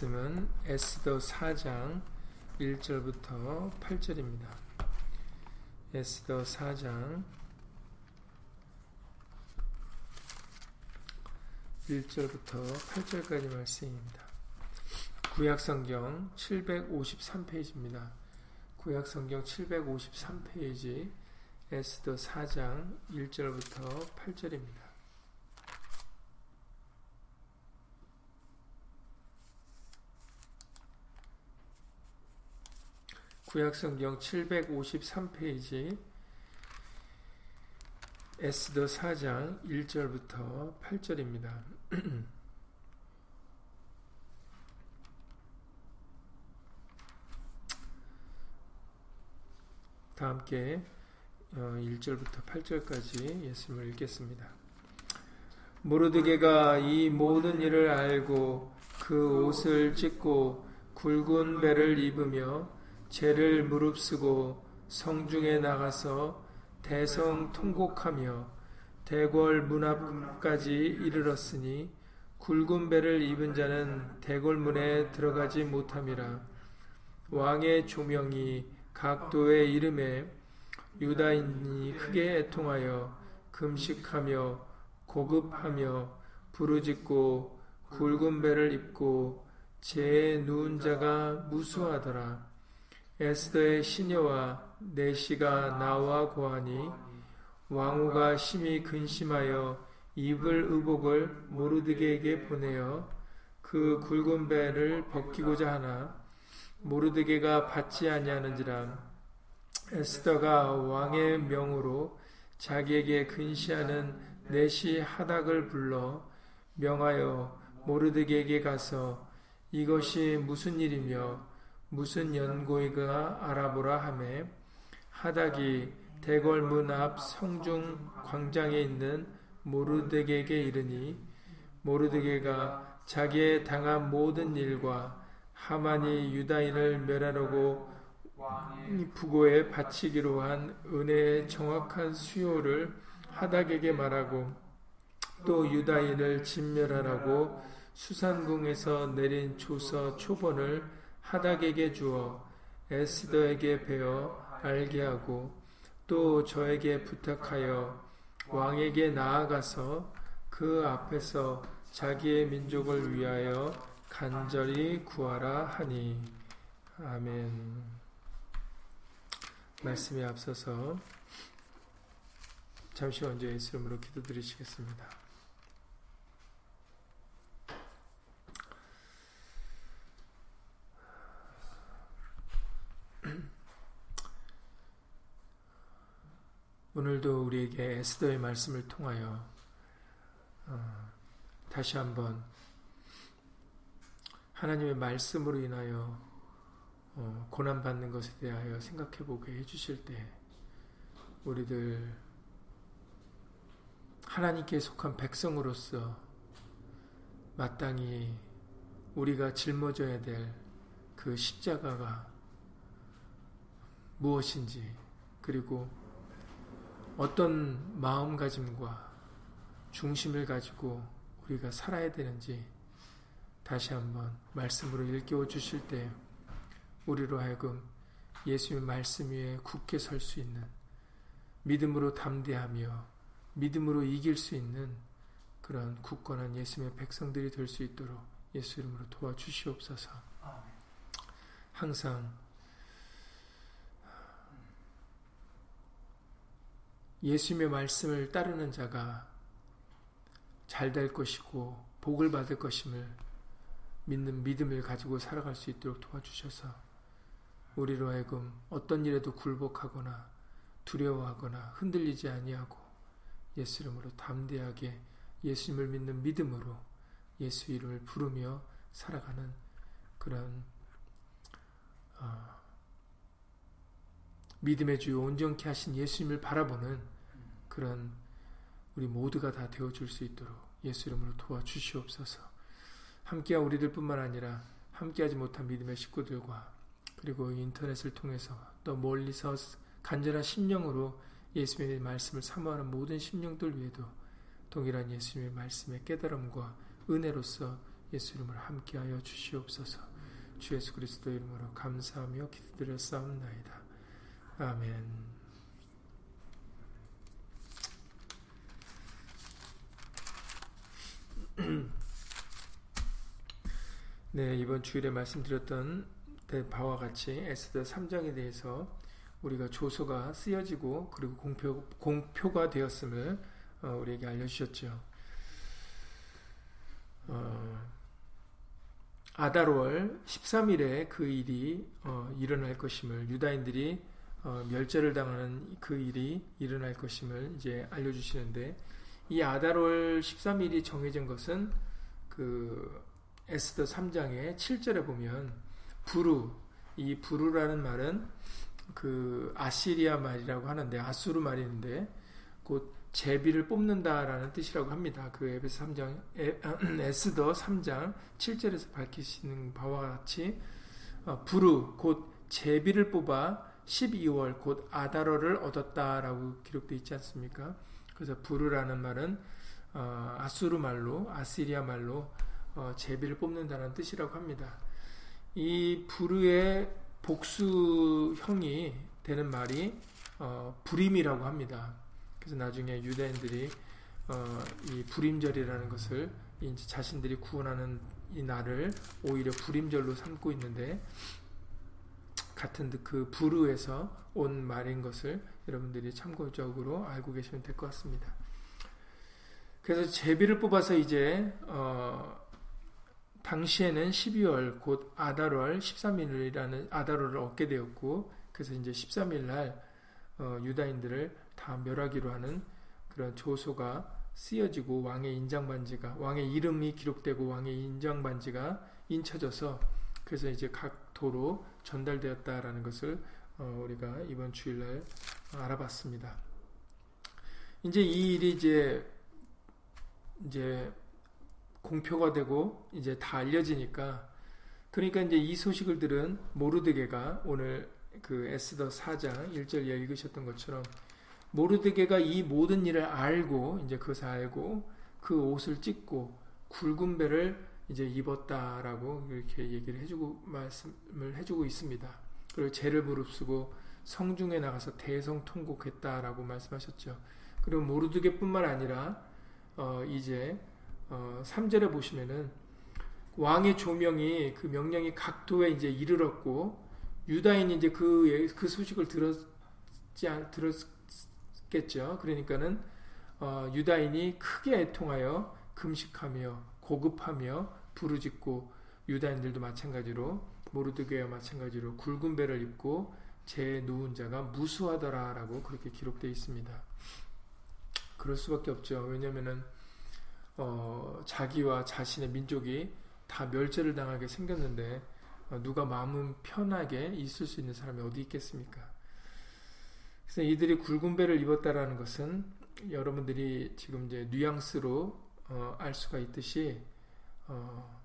말씀은 에스더 4장 1절부터 8절입니다. 에스더 4장 1절부터 8절까지 말씀입니다. 구약성경 753페이지입니다. 구약성경 753페이지 에스더 4장 1절부터 8절입니다. 구약성경 753페이지 에스더 4장 1절부터 8절입니다. 다 함께 1절부터 어, 8절까지 예수님을 읽겠습니다. 모르드게가 이 모든 일을 알고 그 옷을 찢고 굵은 배를 입으며 죄를 무릅쓰고 성중에 나가서 대성 통곡하며 대궐 문 앞까지 이르렀으니 굵은 배를 입은 자는 대궐 문에 들어가지 못함이라 왕의 조명이 각도의 이름에 유다인이 크게 애통하여 금식하며 고급하며 부르짖고 굵은 배를 입고 제 누운 자가 무수하더라. 에스더의 시녀와 내시가 나와 고하니 왕후가 심히 근심하여 입을 의복을 모르드게에게 보내어 그 굵은 배를 벗기고자 하나 모르드게가 받지 아니하는지라 에스더가 왕의 명으로 자기에게 근시하는 내시 하닥을 불러 명하여 모르드게에게 가서 이것이 무슨 일이며 무슨 연고이가 알아보라 하매 하닥이 대궐문 앞 성중 광장에 있는 모르드게에게 이르니 모르드게가 자기의 당한 모든 일과 하만이 유다인을 멸하려고 부고에 바치기로 한 은혜의 정확한 수요를 하닥에게 말하고 또 유다인을 진멸하라고 수산궁에서 내린 조서 초본을 하닥에게 주어 에스더에게 베어 알게 하고 또 저에게 부탁하여 왕에게 나아가서 그 앞에서 자기의 민족을 위하여 간절히 구하라 하니 아멘. 말씀에 앞서서 잠시 먼저 예수 이름으로 기도드리시겠습니다. 오늘도 우리에게 에스더의 말씀을 통하여 어, 다시 한번 하나님의 말씀으로 인하여 어, 고난받는 것에 대하여 생각해 보게 해주실 때 우리들 하나님께 속한 백성으로서 마땅히 우리가 짊어져야 될 그 십자가가 무엇인지 그리고 어떤 마음가짐과 중심을 가지고 우리가 살아야 되는지 다시 한번 말씀으로 일깨워 주실 때 우리로 하여금 예수의 말씀 위에 굳게 설 수 있는 믿음으로 담대하며 믿음으로 이길 수 있는 그런 굳건한 예수의 백성들이 될 수 있도록 예수 이름으로 도와주시옵소서. 항상 예수님의 말씀을 따르는 자가 잘 될 것이고 복을 받을 것임을 믿는 믿음을 가지고 살아갈 수 있도록 도와주셔서 우리로 하여금 어떤 일에도 굴복하거나 두려워하거나 흔들리지 아니하고 예수 이름으로 담대하게 예수님을 믿는 믿음으로 예수 이름을 부르며 살아가는 그런 어, 믿음의 주 온전케 하신 예수님을 바라보는 그런 우리 모두가 다 되어줄 수 있도록 예수 이름으로 도와주시옵소서. 함께한 우리들뿐만 아니라 함께하지 못한 믿음의 식구들과 그리고 인터넷을 통해서 또 멀리서 간절한 심령으로 예수님의 말씀을 사모하는 모든 심령들 위에도 동일한 예수님의 말씀의 깨달음과 은혜로서 예수 이름으로 함께하여 주시옵소서. 주 예수 그리스도 이름으로 감사하며 기도드렸사옵나이다. 아멘. 네, 이번 주일에 말씀드렸던 바와 같이 에스더 3장에 대해서 우리가 조서가 쓰여지고 그리고 공표, 공표가 되었음을 어, 우리에게 알려주셨죠. 어, 아달월 13일에 그 일이 어, 일어날 것임을 유다인들이 어, 멸절을 당하는 그 일이 일어날 것임을 이제 알려주시는데 이 아달월 13일이 정해진 것은 그 에스더 3장의 7절에 보면 부루 이 부루라는 말은 그 아시리아 말이라고 하는데 아수르 말인데 곧 제비를 뽑는다라는 뜻이라고 합니다. 그 에베소 3장 에스더 3장 7절에서 밝히시는 바와 같이 어, 부루 곧 제비를 뽑아 12월 곧 아다러를 얻었다라고 기록되어 있지 않습니까? 그래서 부르라는 말은 어, 아수르 말로 아시리아 말로 어, 제비를 뽑는다는 뜻이라고 합니다. 이 부르의 복수형이 되는 말이 어, 불임이라고 합니다. 그래서 나중에 유대인들이 어, 이 불임절이라는 것을 이제 자신들이 구원하는 이 날을 오히려 불임절로 삼고 있는데 같은 그 부르에서 온 말인 것을 여러분들이 참고적으로 알고 계시면 될 것 같습니다. 그래서 제비를 뽑아서 이제 어, 당시에는 12월 곧 아달월 13일이라는 아달월을 얻게 되었고 그래서 이제 13일 날 어, 유다인들을 다 멸하기로 하는 그런 조소가 쓰여지고 왕의 인장 반지가 왕의 이름이 기록되고 왕의 인장 반지가 인쳐져서 그래서 이제 각 도로 전달되었다라는 것을 어, 우리가 이번 주일날 알아봤습니다. 이제 이 일이 이제 이제 공표가 되고 이제 다 알려지니까 그러니까 이제 이 소식을 들은 모르드게가 오늘 그 에스더 4장 1절 읽으셨던 것처럼 모르드게가 이 모든 일을 알고 이제 그것을 알고 그 옷을 찢고 굵은 배를 이제 입었다라고 이렇게 얘기를 해주고 말씀을 해주고 있습니다. 그리고 죄를 무릅쓰고 성중에 나가서 대성 통곡했다라고 말씀하셨죠. 그리고 모르드게뿐만 아니라 어 이제 어 3절에 보시면은 왕의 조명이 그 명령이 각도에 이제 이르렀고 유다인이 이제 그, 그 소식을 들었지 않, 들었겠죠. 그러니까는 어, 유다인이 크게 애통하여 금식하며 고급하며 부르짖고 유다인들도 마찬가지로 모르드게와 마찬가지로 굵은 배를 입고 제 누운 자가 무수하더라라고 그렇게 기록되어 있습니다. 그럴 수밖에 없죠. 왜냐하면은 어, 자기와 자신의 민족이 다 멸절을 당하게 생겼는데 어, 누가 마음은 편하게 있을 수 있는 사람이 어디 있겠습니까? 그래서 이들이 굵은 배를 입었다라는 것은 여러분들이 지금 이제 뉘앙스로 어, 알 수가 있듯이 어,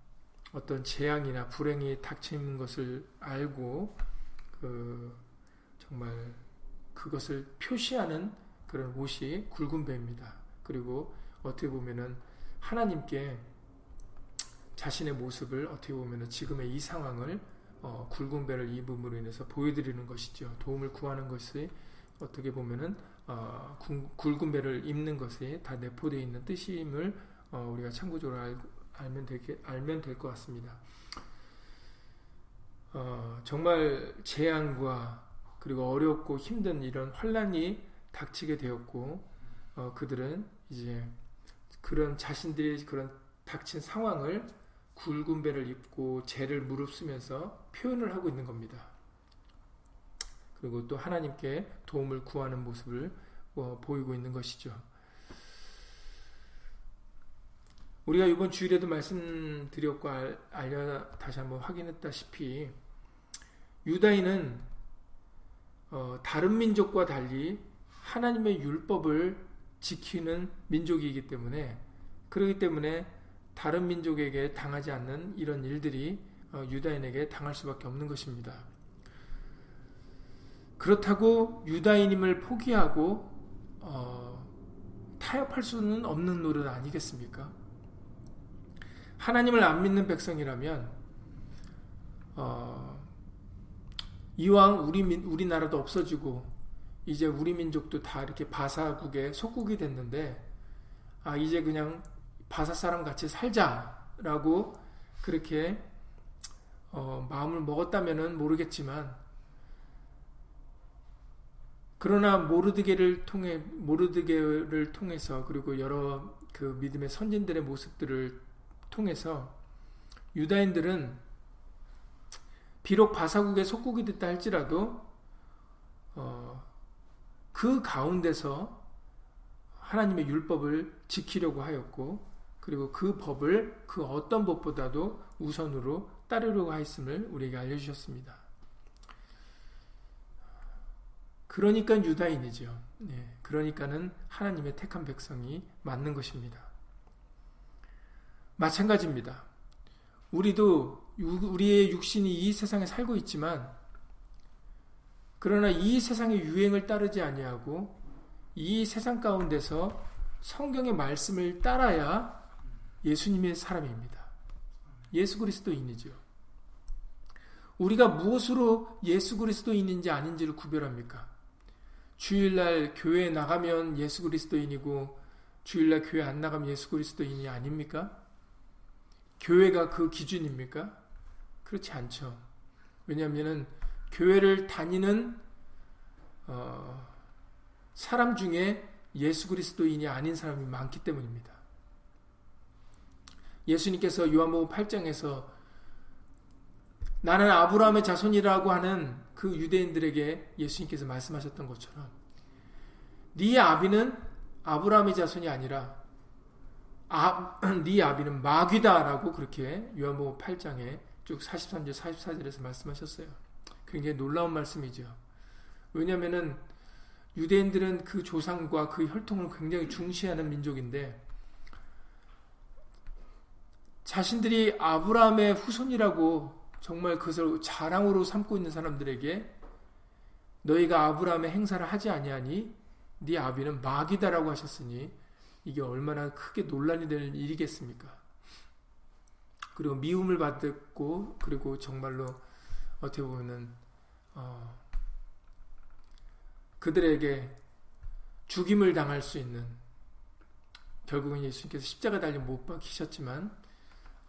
어떤 재앙이나 불행이 닥치는 것을 알고 그 정말 그것을 표시하는 그런 옷이 굵은 배입니다. 그리고 어떻게 보면은 하나님께 자신의 모습을 어떻게 보면 지금의 이 상황을 어, 굵은 배를 입음으로 인해서 보여드리는 것이죠. 도움을 구하는 것이 어떻게 보면은 어, 굵은 배를 입는 것에 다 내포되어 있는 뜻임을 어, 우리가 참고적으로 알, 알면 되게 알면 될 것 같습니다. 어, 정말 재앙과 그리고 어렵고 힘든 이런 환란이 닥치게 되었고 어, 그들은 이제 그런 자신들의 그런 닥친 상황을 굵은 배를 입고 죄를 무릅쓰면서 표현을 하고 있는 겁니다. 그리고 또 하나님께 도움을 구하는 모습을 어, 보이고 있는 것이죠. 우리가 이번 주일에도 말씀드렸고 알려 다시 한번 확인했다시피 유다인은 어, 다른 민족과 달리 하나님의 율법을 지키는 민족이기 때문에 그렇기 때문에 다른 민족에게 당하지 않는 이런 일들이 어, 유다인에게 당할 수밖에 없는 것입니다. 그렇다고 유다인임을 포기하고 어, 타협할 수는 없는 노릇 아니겠습니까? 하나님을 안 믿는 백성이라면 어, 이왕 우리 민, 우리나라도 없어지고 이제 우리 민족도 다 이렇게 바사국에 속국이 됐는데 아 이제 그냥 바사 사람 같이 살자라고 그렇게 어, 마음을 먹었다면은 모르겠지만 그러나 모르드게를 통해 모르드게를 통해서 그리고 여러 그 믿음의 선진들의 모습들을 통해서 유다인들은 비록 바사국의 속국이 됐다 할지라도 어, 그 가운데서 하나님의 율법을 지키려고 하였고 그리고 그 법을 그 어떤 법보다도 우선으로 따르려고 하였음을 우리에게 알려주셨습니다. 그러니까 유다인이죠. 네, 그러니까는 하나님의 택한 백성이 맞는 것입니다. 마찬가지입니다. 우리도 우리의 육신이 이 세상에 살고 있지만 그러나 이 세상의 유행을 따르지 아니하고 이 세상 가운데서 성경의 말씀을 따라야 예수님의 사람입니다. 예수 그리스도인이죠. 우리가 무엇으로 예수 그리스도인인지 아닌지를 구별합니까? 주일날 교회에 나가면 예수 그리스도인이고 주일날 교회 안 나가면 예수 그리스도인이 아닙니까? 교회가 그 기준입니까? 그렇지 않죠. 왜냐하면 교회를 다니는 어, 사람 중에 예수 그리스도인이 아닌 사람이 많기 때문입니다. 예수님께서 요한복음 8장에서 나는 아브라함의 자손이라고 하는 그 유대인들에게 예수님께서 말씀하셨던 것처럼 네 아비는 아브라함의 자손이 아니라 아, 네 아비는 마귀다라고 그렇게 요한복음 8장에 쭉 43절 44절에서 말씀하셨어요. 굉장히 놀라운 말씀이죠. 왜냐하면은 유대인들은 그 조상과 그 혈통을 굉장히 중시하는 민족인데 자신들이 아브라함의 후손이라고 정말 그것을 자랑으로 삼고 있는 사람들에게 너희가 아브라함의 행사를 하지 아니하니 네 아비는 마귀다라고 하셨으니 이게 얼마나 크게 논란이 될 일이겠습니까? 그리고 미움을 받았고 그리고 정말로 어떻게 보면은 어, 그들에게 죽임을 당할 수 있는 결국은 예수님께서 십자가 달려 못 박히셨지만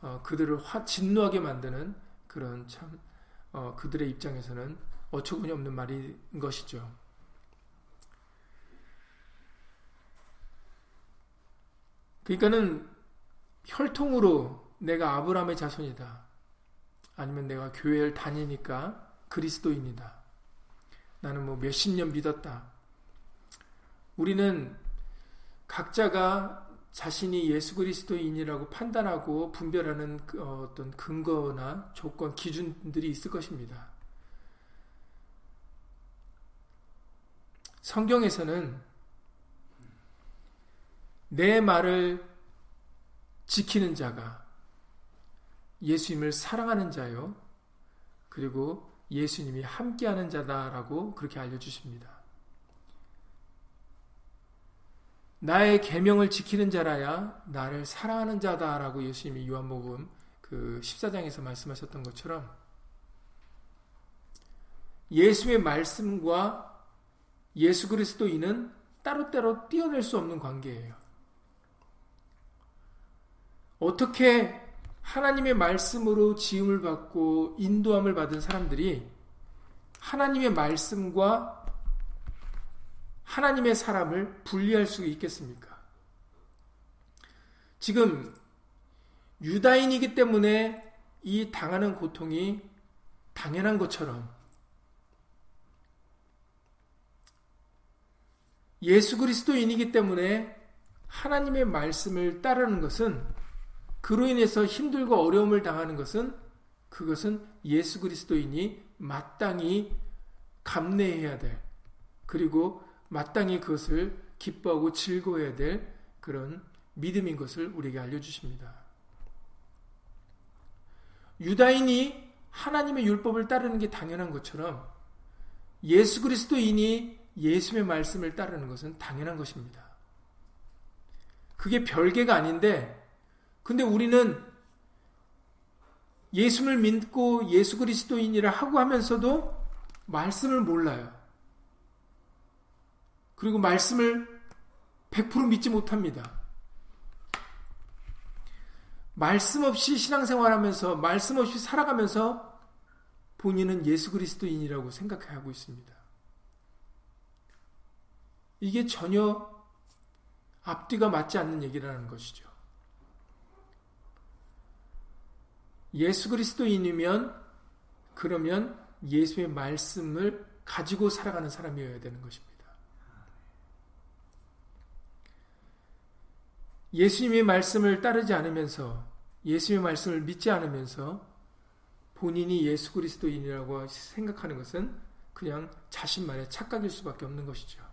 어, 그들을 화 진노하게 만드는 그런 참 어, 그들의 입장에서는 어처구니 없는 말인 것이죠. 그러니까는 혈통으로 내가 아브라함의 자손이다. 아니면 내가 교회를 다니니까 그리스도인이다. 나는 뭐 몇십 년 믿었다. 우리는 각자가 자신이 예수 그리스도인이라고 판단하고 분별하는 그 어떤 근거나 조건, 기준들이 있을 것입니다. 성경에서는 내 말을 지키는 자가 예수님을 사랑하는 자요. 그리고 예수님이 함께하는 자다라고 그렇게 알려주십니다. 나의 계명을 지키는 자라야 나를 사랑하는 자다라고 예수님이 요한복음 그 14장에서 말씀하셨던 것처럼 예수의 말씀과 예수 그리스도인은 따로따로 띄어낼 수 없는 관계예요. 어떻게 하나님의 말씀으로 지음을 받고 인도함을 받은 사람들이 하나님의 말씀과 하나님의 사람을 분리할 수 있겠습니까? 지금 유다인이기 때문에 이 당하는 고통이 당연한 것처럼 예수 그리스도인이기 때문에 하나님의 말씀을 따르는 것은 그로 인해서 힘들고 어려움을 당하는 것은 그것은 예수 그리스도인이 마땅히 감내해야 될 그리고 마땅히 그것을 기뻐하고 즐거워해야 될 그런 믿음인 것을 우리에게 알려주십니다. 유다인이 하나님의 율법을 따르는 게 당연한 것처럼 예수 그리스도인이 예수의 말씀을 따르는 것은 당연한 것입니다. 그게 별개가 아닌데, 근데 우리는 예수를 믿고 예수 그리스도인이라 하고 하면서도 말씀을 몰라요. 그리고 말씀을 100% 믿지 못합니다. 말씀 없이 신앙생활 하면서, 말씀 없이 살아가면서 본인은 예수 그리스도인이라고 생각하고 있습니다. 이게 전혀 앞뒤가 맞지 않는 얘기라는 것이죠. 예수 그리스도인이면 그러면 예수의 말씀을 가지고 살아가는 사람이어야 되는 것입니다. 예수님의 말씀을 따르지 않으면서 예수의 말씀을 믿지 않으면서 본인이 예수 그리스도인이라고 생각하는 것은 그냥 자신만의 착각일 수밖에 없는 것이죠.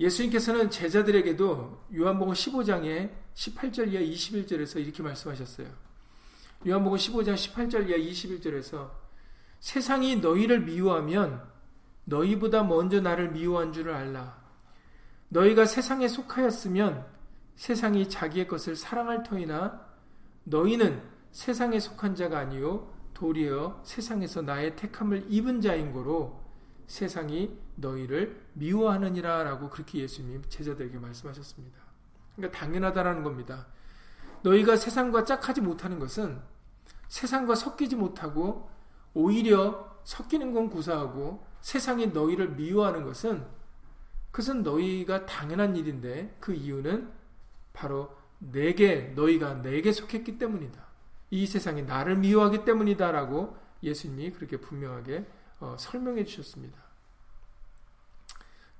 예수님께서는 제자들에게도 요한복음 15장에 18절 이하 21절에서 이렇게 말씀하셨어요. 요한복음 15장 18절 이하 21절에서 세상이 너희를 미워하면 너희보다 먼저 나를 미워한 줄을 알라. 너희가 세상에 속하였으면 세상이 자기의 것을 사랑할 터이나 너희는 세상에 속한 자가 아니요 도리어 세상에서 나의 택함을 입은 자인 거로 세상이 너희를 미워하느니라 라고 그렇게 예수님 제자들에게 말씀하셨습니다. 그러니까 당연하다라는 겁니다. 너희가 세상과 짝하지 못하는 것은 세상과 섞이지 못하고 오히려 섞이는 건 구사하고 세상이 너희를 미워하는 것은 그것은 너희가 당연한 일인데 그 이유는 바로 내게 너희가 내게 속했기 때문이다. 이 세상이 나를 미워하기 때문이다라고 예수님이 그렇게 분명하게 어, 설명해 주셨습니다.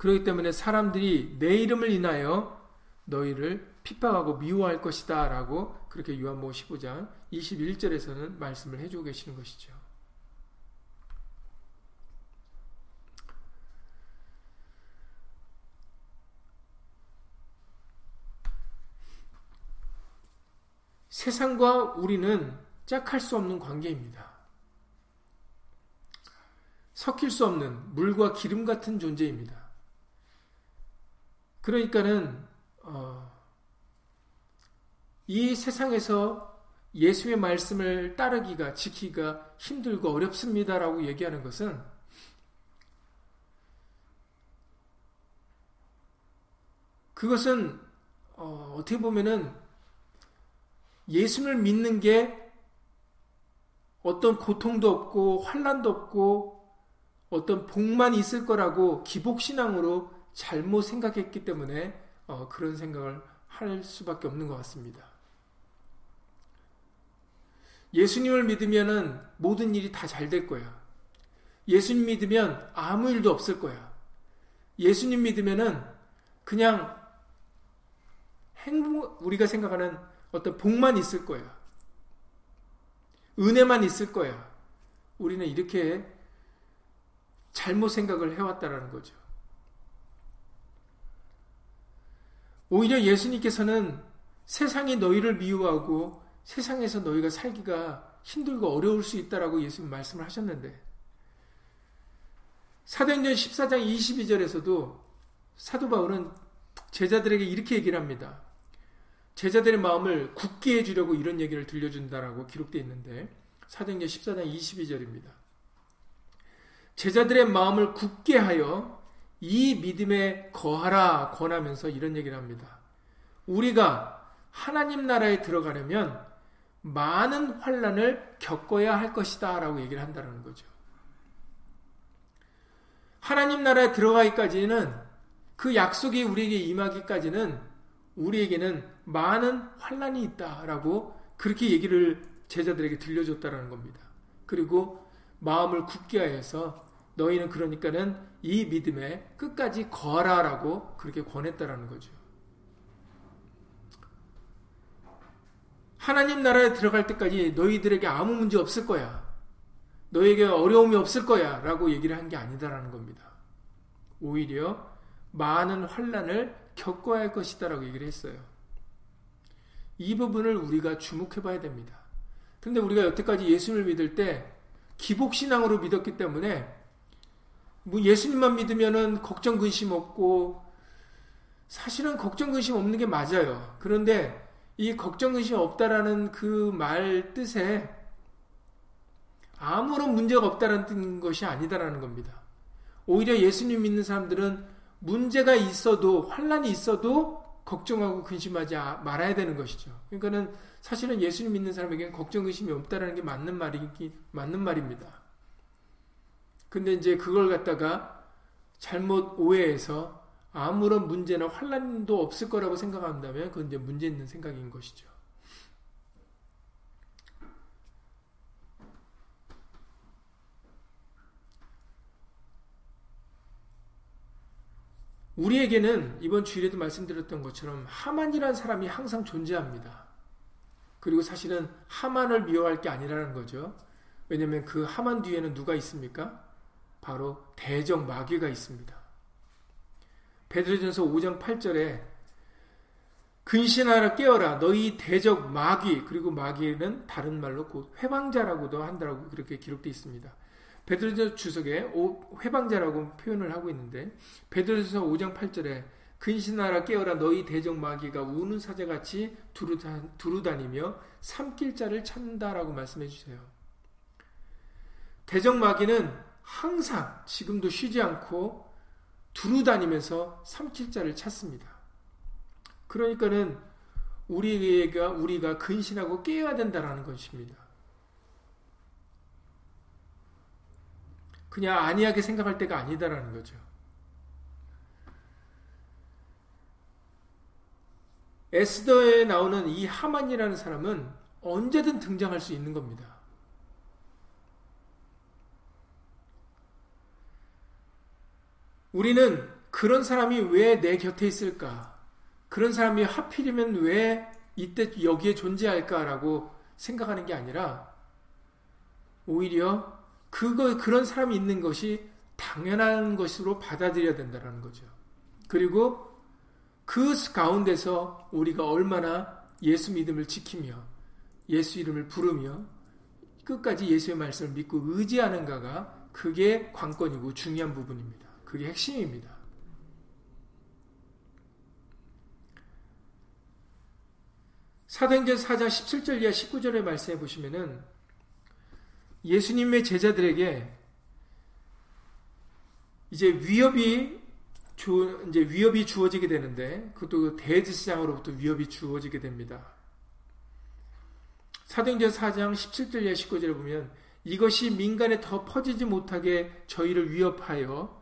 그렇기 때문에 사람들이 내 이름을 인하여 너희를 핍박하고 미워할 것이다 라고 그렇게 요한복음 15장 21절에서는 말씀을 해주고 계시는 것이죠. 세상과 우리는 짝할 수 없는 관계입니다. 섞일 수 없는 물과 기름 같은 존재입니다. 그러니까는 어, 이 세상에서 예수의 말씀을 따르기가 지키기가 힘들고 어렵습니다라고 얘기하는 것은 그것은 어, 어떻게 보면은 예수를 믿는 게 어떤 고통도 없고 환란도 없고 어떤 복만 있을 거라고 기복신앙으로 잘못 생각했기 때문에 어, 그런 생각을 할 수밖에 없는 것 같습니다. 예수님을 믿으면 모든 일이 다 잘 될 거야. 예수님 믿으면 아무 일도 없을 거야. 예수님 믿으면 그냥 행복, 우리가 생각하는 어떤 복만 있을 거야. 은혜만 있을 거야. 우리는 이렇게 잘못 생각을 해왔다라는 거죠. 오히려 예수님께서는 세상이 너희를 미워하고 세상에서 너희가 살기가 힘들고 어려울 수 있다라고 예수님 말씀을 하셨는데 사도행전 14장 22절에서도 사도 바울은 제자들에게 이렇게 얘기를 합니다. 제자들의 마음을 굳게 해주려고 이런 얘기를 들려준다라고 기록되어 있는데 사도행전 14장 22절입니다. 제자들의 마음을 굳게 하여 이 믿음에 거하라 권하면서 이런 얘기를 합니다. 우리가 하나님 나라에 들어가려면 많은 환란을 겪어야 할 것이다 라고 얘기를 한다는 거죠. 하나님 나라에 들어가기까지는 그 약속이 우리에게 임하기까지는 우리에게는 많은 환란이 있다라고 그렇게 얘기를 제자들에게 들려줬다라는 겁니다. 그리고 마음을 굳게 하여서 너희는 그러니까는 이 믿음에 끝까지 거하라라고 그렇게 권했다라는 거죠. 하나님 나라에 들어갈 때까지 너희들에게 아무 문제 없을 거야. 너에게 어려움이 없을 거야. 라고 얘기를 한 게 아니다라는 겁니다. 오히려 많은 환란을 겪어야 할 것이다 라고 얘기를 했어요. 이 부분을 우리가 주목해 봐야 됩니다. 근데 우리가 여태까지 예수를 믿을 때 기복신앙으로 믿었기 때문에 뭐 예수님만 믿으면은 걱정 근심 없고 사실은 걱정 근심 없는 게 맞아요. 그런데 이 걱정 근심 없다라는 그 말 뜻에 아무런 문제가 없다라는 것이 아니다라는 겁니다. 오히려 예수님 믿는 사람들은 문제가 있어도 환란이 있어도 걱정하고 근심하지 말아야 되는 것이죠. 그러니까는 사실은 예수님 믿는 사람에게는 걱정 근심이 없다라는 게 맞는 말이 맞는 말입니다. 근데 이제 그걸 갖다가 잘못 오해해서 아무런 문제나 환란도 없을 거라고 생각한다면 그건 이제 문제 있는 생각인 것이죠. 우리에게는 이번 주일에도 말씀드렸던 것처럼 하만이라는 사람이 항상 존재합니다. 그리고 사실은 하만을 미워할 게 아니라는 거죠. 왜냐하면 그 하만 뒤에는 누가 있습니까? 바로 대적 마귀가 있습니다. 베드로전서 5장 8절에 근신하라 깨어라 너희 대적 마귀 그리고 마귀는 다른 말로 곧 회방자라고도 한다고 그렇게 기록되어 있습니다. 베드로전서 주석에 회방자라고 표현을 하고 있는데 베드로전서 5장 8절에 근신하라 깨어라 너희 대적 마귀가 우는 사자같이 두루다니며 삼킬 자를 찾는다라고 말씀해 주세요. 대적 마귀는 항상 지금도 쉬지 않고 두루 다니면서 삼킬자를 찾습니다. 그러니까는 우리가 우리가 근신하고 깨어야 된다라는 것입니다. 그냥 안이하게 생각할 때가 아니다라는 거죠. 에스더에 나오는 이 하만이라는 사람은 언제든 등장할 수 있는 겁니다. 우리는 그런 사람이 왜 내 곁에 있을까? 그런 사람이 하필이면 왜 이때 여기에 존재할까라고 생각하는 게 아니라 오히려 그거 그런 사람이 있는 것이 당연한 것으로 받아들여야 된다는 거죠. 그리고 그 가운데서 우리가 얼마나 예수 믿음을 지키며 예수 이름을 부르며 끝까지 예수의 말씀을 믿고 의지하는가가 그게 관건이고 중요한 부분입니다. 그게 핵심입니다. 사도행전 4장 17절 이하 19절의 말씀해 보시면은 예수님의 제자들에게 이제 위협이 주, 이제 위협이 주어지게 되는데 그것도 대지시장으로부터 위협이 주어지게 됩니다. 사도행전 4장 17절 이하 19절에 보면 이것이 민간에 더 퍼지지 못하게 저희를 위협하여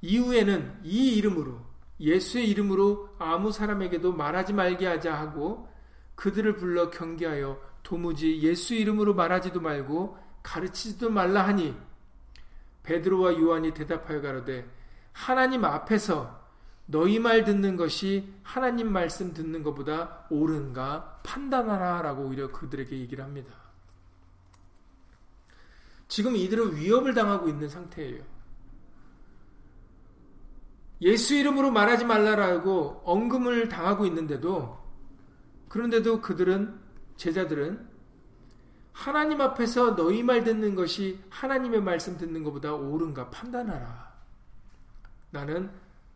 이후에는 이 이름으로 예수의 이름으로 아무 사람에게도 말하지 말게 하자 하고 그들을 불러 경계하여 도무지 예수 이름으로 말하지도 말고 가르치지도 말라 하니 베드로와 요한이 대답하여 가로되 하나님 앞에서 너희 말 듣는 것이 하나님 말씀 듣는 것보다 옳은가 판단하라 라고 오히려 그들에게 얘기를 합니다. 지금 이들은 위협을 당하고 있는 상태예요. 예수 이름으로 말하지 말라라고 언금을 당하고 있는데도 그런데도 그들은 제자들은 하나님 앞에서 너희 말 듣는 것이 하나님의 말씀 듣는 것보다 옳은가 판단하라. 나는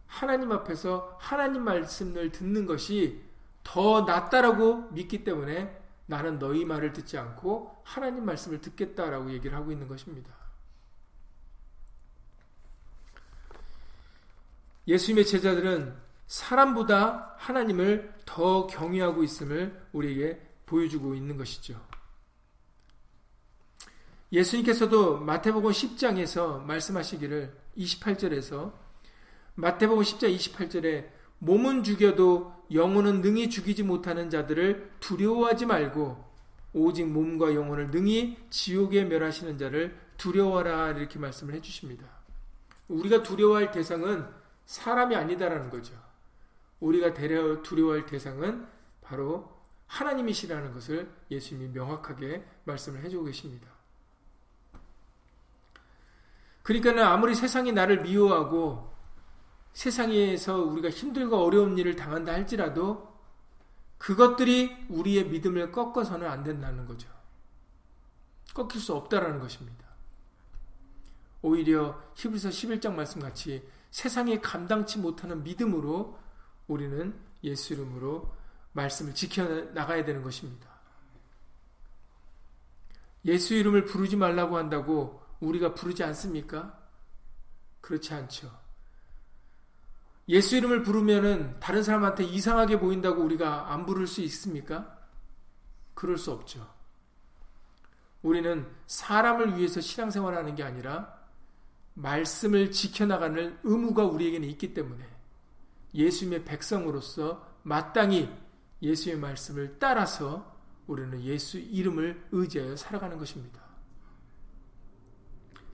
하나님 앞에서 하나님 말씀을 듣는 것이 더 낫다라고 믿기 때문에 나는 너희 말을 듣지 않고 하나님 말씀을 듣겠다라고 얘기를 하고 있는 것입니다. 예수님의 제자들은 사람보다 하나님을 더 경외하고 있음을 우리에게 보여주고 있는 것이죠. 예수님께서도 마태복음 10장에서 말씀하시기를 28절에서 마태복음 10장 28절에 몸은 죽여도 영혼은 능히 죽이지 못하는 자들을 두려워하지 말고 오직 몸과 영혼을 능히 지옥에 멸하시는 자를 두려워하라 이렇게 말씀을 해주십니다. 우리가 두려워할 대상은 사람이 아니다라는 거죠. 우리가 두려워할 대상은 바로 하나님이시라는 것을 예수님이 명확하게 말씀을 해주고 계십니다. 그러니까는 아무리 세상이 나를 미워하고 세상에서 우리가 힘들고 어려운 일을 당한다 할지라도 그것들이 우리의 믿음을 꺾어서는 안 된다는 거죠. 꺾일 수 없다라는 것입니다. 오히려 히브리서 11장 말씀 같이 세상에 감당치 못하는 믿음으로 우리는 예수 이름으로 말씀을 지켜 나가야 되는 것입니다. 예수 이름을 부르지 말라고 한다고 우리가 부르지 않습니까? 그렇지 않죠. 예수 이름을 부르면은 다른 사람한테 이상하게 보인다고 우리가 안 부를 수 있습니까? 그럴 수 없죠. 우리는 사람을 위해서 신앙생활 하는 게 아니라 말씀을 지켜나가는 의무가 우리에게는 있기 때문에 예수님의 백성으로서 마땅히 예수의 말씀을 따라서 우리는 예수 이름을 의지하여 살아가는 것입니다.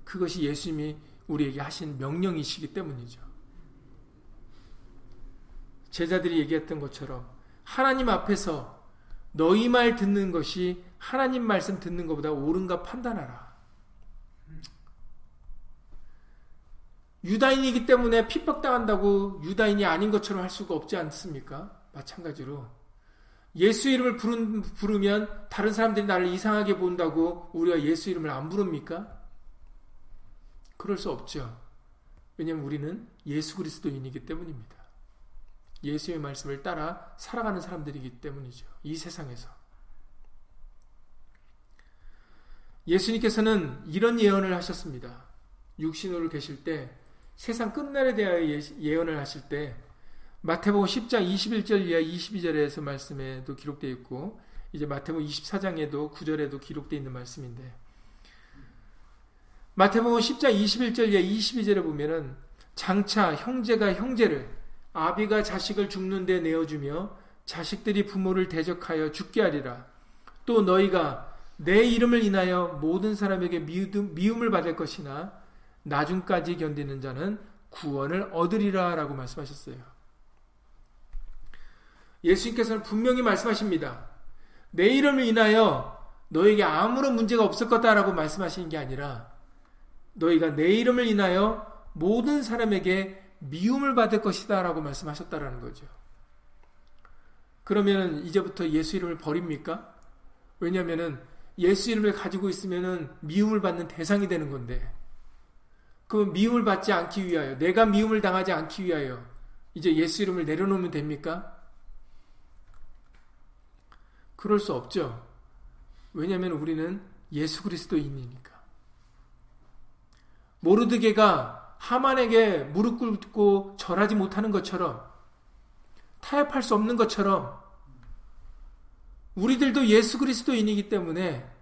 그것이 예수님이 우리에게 하신 명령이시기 때문이죠. 제자들이 얘기했던 것처럼 하나님 앞에서 너희 말 듣는 것이 하나님 말씀 듣는 것보다 옳은가 판단하라. 유다인이기 때문에 핍박당한다고 유다인이 아닌 것처럼 할 수가 없지 않습니까? 마찬가지로 예수 이름을 부르면 다른 사람들이 나를 이상하게 본다고 우리가 예수 이름을 안 부릅니까? 그럴 수 없죠. 왜냐하면 우리는 예수 그리스도인이기 때문입니다. 예수의 말씀을 따라 살아가는 사람들이기 때문이죠. 이 세상에서. 예수님께서는 이런 예언을 하셨습니다. 육신으로 계실 때 세상 끝날에 대하여 예언을 하실 때 마태복음 10장 21절 이하 22절에서 말씀에도 기록되어 있고 이제 마태복음 24장에도 9절에도 기록되어 있는 말씀인데 마태복음 10장 21절 이하 22절에 보면은 장차 형제가 형제를 아비가 자식을 죽는 데 내어주며 자식들이 부모를 대적하여 죽게 하리라. 또 너희가 내 이름을 인하여 모든 사람에게 미움을 받을 것이나 나중까지 견디는 자는 구원을 얻으리라 라고 말씀하셨어요. 예수님께서는 분명히 말씀하십니다. 내 이름을 인하여 너에게 아무런 문제가 없을 거다라고 말씀하시는 게 아니라 너희가 내 이름을 인하여 모든 사람에게 미움을 받을 것이다 라고 말씀하셨다라는 거죠. 그러면 이제부터 예수 이름을 버립니까? 왜냐하면 예수 이름을 가지고 있으면 미움을 받는 대상이 되는 건데 그 미움을 받지 않기 위하여 내가 미움을 당하지 않기 위하여 이제 예수 이름을 내려놓으면 됩니까? 그럴 수 없죠. 왜냐하면 우리는 예수 그리스도인이니까. 모르드게가 하만에게 무릎 꿇고 절하지 못하는 것처럼 타협할 수 없는 것처럼 우리들도 예수 그리스도인이기 때문에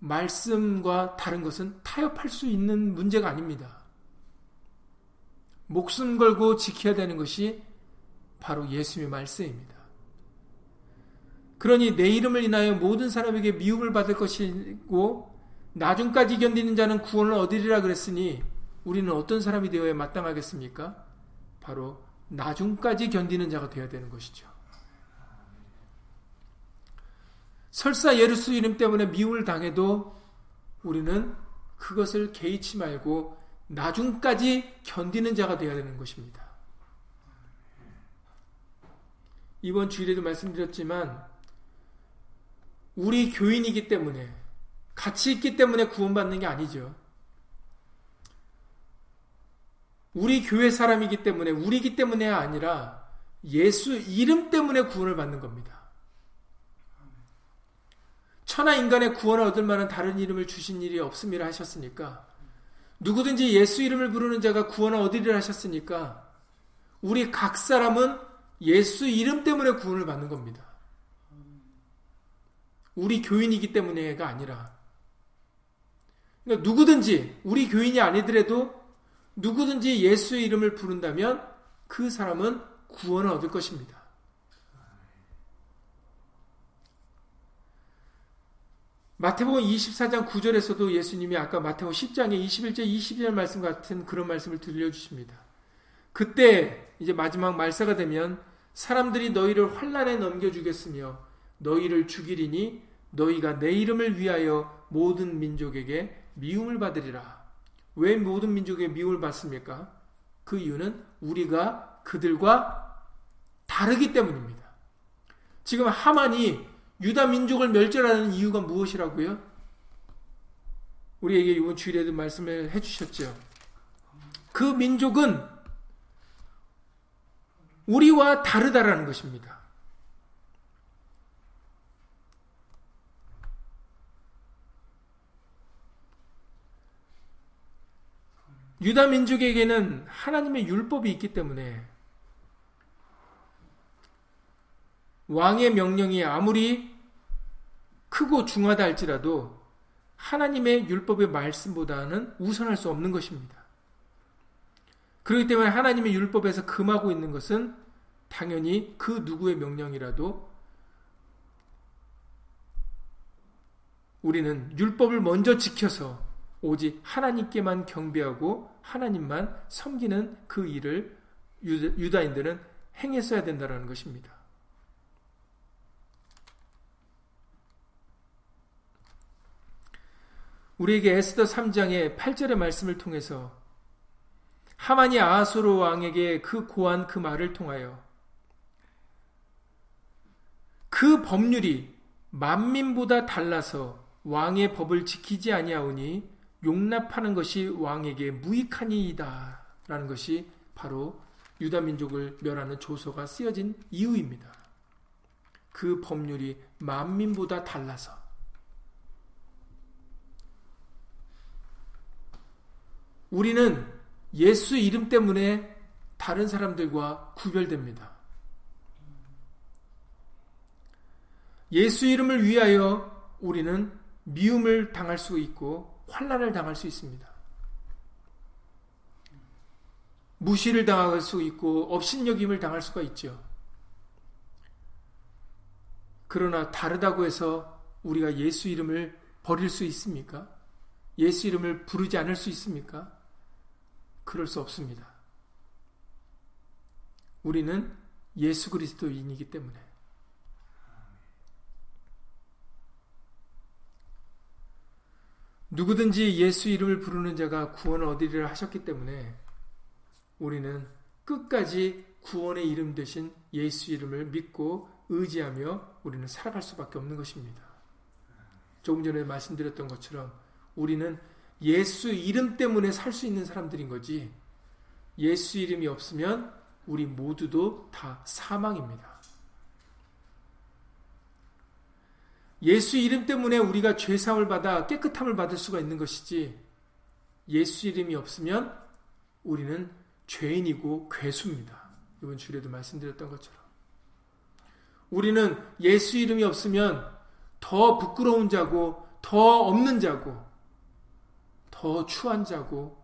말씀과 다른 것은 타협할 수 있는 문제가 아닙니다. 목숨 걸고 지켜야 되는 것이 바로 예수의 말씀입니다. 그러니 내 이름을 인하여 모든 사람에게 미움을 받을 것이고 나중까지 견디는 자는 구원을 얻으리라 그랬으니 우리는 어떤 사람이 되어야 마땅하겠습니까? 바로 나중까지 견디는 자가 되어야 되는 것이죠. 설사 예루스 이름 때문에 미움을 당해도 우리는 그것을 개의치 말고 나중까지 견디는 자가 되어야 되는 것입니다. 이번 주일에도 말씀드렸지만 우리 교인이기 때문에 같이 있기 때문에 구원받는 게 아니죠. 우리 교회 사람이기 때문에 우리기 때문에 아니라 예수 이름 때문에 구원을 받는 겁니다. 천하 인간의 구원을 얻을 만한 다른 이름을 주신 일이 없음이라 하셨으니까 누구든지 예수 이름을 부르는 자가 구원을 얻으리라 하셨으니까 우리 각 사람은 예수 이름 때문에 구원을 받는 겁니다. 우리 교인이기 때문에가 아니라 그러니까 누구든지 우리 교인이 아니더라도 누구든지 예수의 이름을 부른다면 그 사람은 구원을 얻을 것입니다. 마태복음 24장 9절에서도 예수님이 아까 마태복음 10장의 21절 22절 말씀 같은 그런 말씀을 들려주십니다. 그때 이제 마지막 말세가 되면 사람들이 너희를 환란에 넘겨주겠으며 너희를 죽이리니 너희가 내 이름을 위하여 모든 민족에게 미움을 받으리라. 왜 모든 민족에게 미움을 받습니까? 그 이유는 우리가 그들과 다르기 때문입니다. 지금 하만이 유다 민족을 멸절하는 이유가 무엇이라고요? 우리에게 이번 주일에도 말씀을 해주셨죠. 그 민족은 우리와 다르다라는 것입니다. 유다 민족에게는 하나님의 율법이 있기 때문에 왕의 명령이 아무리 크고 중하다 할지라도 하나님의 율법의 말씀보다는 우선할 수 없는 것입니다. 그렇기 때문에 하나님의 율법에서 금하고 있는 것은 당연히 그 누구의 명령이라도 우리는 율법을 먼저 지켜서 오직 하나님께만 경배하고 하나님만 섬기는 그 일을 유다인들은 행했어야 된다는 것입니다. 우리에게 에스더 3장의 8절의 말씀을 통해서 하만이 아하수르 왕에게 그 고한 그 말을 통하여 그 법률이 만민보다 달라서 왕의 법을 지키지 아니하오니 용납하는 것이 왕에게 무익하니이다. 라는 것이 바로 유다 민족을 멸하는 조서가 쓰여진 이유입니다. 그 법률이 만민보다 달라서 우리는 예수 이름 때문에 다른 사람들과 구별됩니다. 예수 이름을 위하여 우리는 미움을 당할 수 있고 환란을 당할 수 있습니다. 무시를 당할 수 있고 업신여김을 당할 수가 있죠. 그러나 다르다고 해서 우리가 예수 이름을 버릴 수 있습니까? 예수 이름을 부르지 않을 수 있습니까? 그럴 수 없습니다. 우리는 예수 그리스도인이기 때문에 누구든지 예수 이름을 부르는 자가 구원을 얻으리라 하셨기 때문에 우리는 끝까지 구원의 이름 대신 예수 이름을 믿고 의지하며 우리는 살아갈 수밖에 없는 것입니다. 조금 전에 말씀드렸던 것처럼 우리는 예수 이름 때문에 살 수 있는 사람들인 거지 예수 이름이 없으면 우리 모두도 다 사망입니다. 예수 이름 때문에 우리가 죄사함을 받아 깨끗함을 받을 수가 있는 것이지 예수 이름이 없으면 우리는 죄인이고 괴수입니다. 이번 주에도 말씀드렸던 것처럼 우리는 예수 이름이 없으면 더 부끄러운 자고 더 없는 자고 더 추한 자고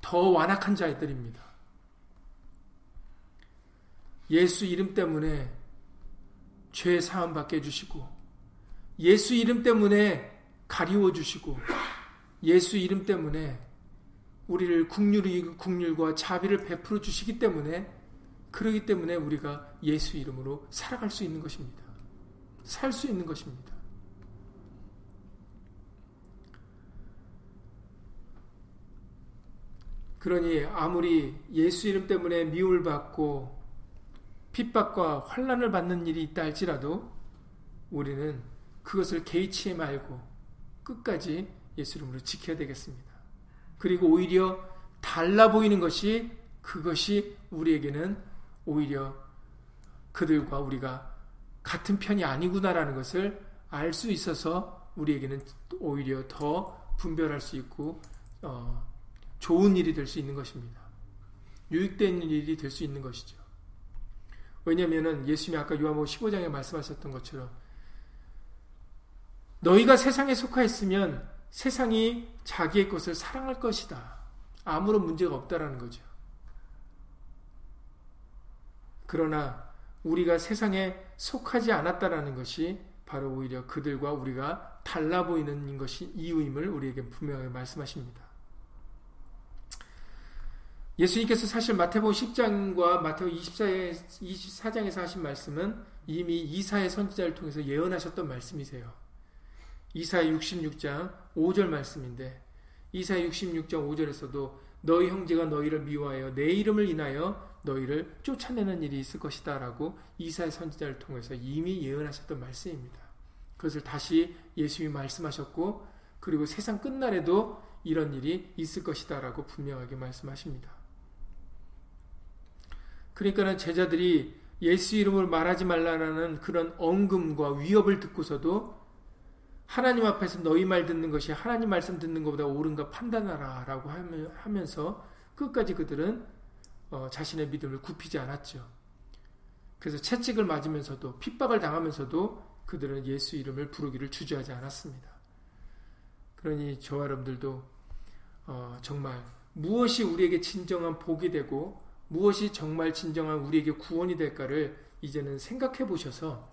더 완악한 자들입니다. 예수 이름 때문에 죄 사함 받게 해주시고 예수 이름 때문에 가리워 주시고 예수 이름 때문에 우리를 국률이 국률과 자비를 베풀어 주시기 때문에 그러기 때문에 우리가 예수 이름으로 살아갈 수 있는 것입니다. 살 수 있는 것입니다. 그러니 아무리 예수 이름 때문에 미움을 받고 핍박과 환란을 받는 일이 있다 할지라도 우리는 그것을 개의치 말고 끝까지 예수 이름으로 지켜야 되겠습니다. 그리고 오히려 달라 보이는 것이 그것이 우리에게는 오히려 그들과 우리가 같은 편이 아니구나라는 것을 알 수 있어서 우리에게는 오히려 더 분별할 수 있고 어, 좋은 일이 될 수 있는 것입니다. 유익된 일이 될 수 있는 것이죠. 왜냐하면 예수님이 아까 요한복음 15장에 말씀하셨던 것처럼 너희가 세상에 속하였으면 세상이 자기의 것을 사랑할 것이다. 아무런 문제가 없다라는 거죠. 그러나 우리가 세상에 속하지 않았다라는 것이 바로 오히려 그들과 우리가 달라 보이는 것이 이유임을 우리에게 분명하게 말씀하십니다. 예수님께서 사실 마태복음 10장과 마태복음 24장에서 하신 말씀은 이미 이사의 선지자를 통해서 예언하셨던 말씀이세요. 이사 66장 5절 말씀인데 이사 66장 5절에서도 너희 형제가 너희를 미워하여 내 이름을 인하여 너희를 쫓아내는 일이 있을 것이다 라고 이사의 선지자를 통해서 이미 예언하셨던 말씀입니다. 그것을 다시 예수님이 말씀하셨고 그리고 세상 끝날에도 이런 일이 있을 것이다 라고 분명하게 말씀하십니다. 그러니까는 제자들이 예수 이름을 말하지 말라라는 그런 언금과 위협을 듣고서도 하나님 앞에서 너희 말 듣는 것이 하나님 말씀 듣는 것보다 옳은가 판단하라 라고 하면서 끝까지 그들은 어, 자신의 믿음을 굽히지 않았죠. 그래서 채찍을 맞으면서도 핍박을 당하면서도 그들은 예수 이름을 부르기를 주저하지 않았습니다. 그러니 저와 여러분들도 어, 정말 무엇이 우리에게 진정한 복이 되고 무엇이 정말 진정한 우리에게 구원이 될까를 이제는 생각해 보셔서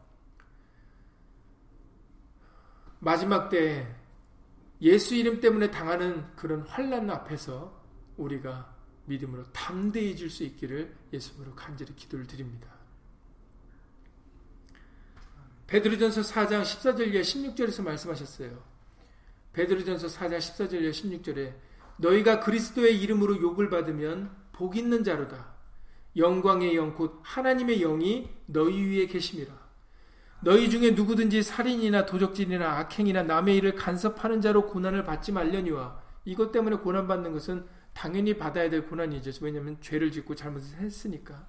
마지막 때 예수 이름 때문에 당하는 그런 환란 앞에서 우리가 믿음으로 담대해질 수 있기를 예수님으로 간절히 기도를 드립니다. 베드로전서 4장 14절 이하 16절에서 말씀하셨어요. 베드로전서 4장 14절 이하 16절에 너희가 그리스도의 이름으로 욕을 받으면 복 있는 자로다. 영광의 영 곧 하나님의 영이 너희 위에 계심이라. 너희 중에 누구든지 살인이나 도적질이나 악행이나 남의 일을 간섭하는 자로 고난을 받지 말려니와 이것 때문에 고난 받는 것은 당연히 받아야 될 고난이죠. 왜냐하면 죄를 짓고 잘못을 했으니까.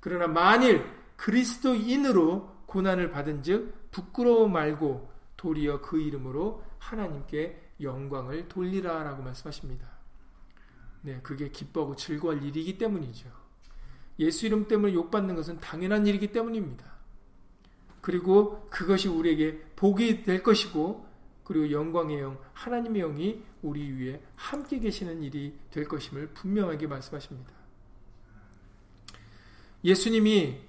그러나 만일 그리스도인으로 고난을 받은즉 부끄러워 말고 도리어 그 이름으로 하나님께 영광을 돌리라라고 말씀하십니다. 네, 그게 기뻐하고 즐거워할 일이기 때문이죠. 예수 이름 때문에 욕받는 것은 당연한 일이기 때문입니다. 그리고 그것이 우리에게 복이 될 것이고 그리고 영광의 영, 하나님의 영이 우리 위에 함께 계시는 일이 될 것임을 분명하게 말씀하십니다. 예수님이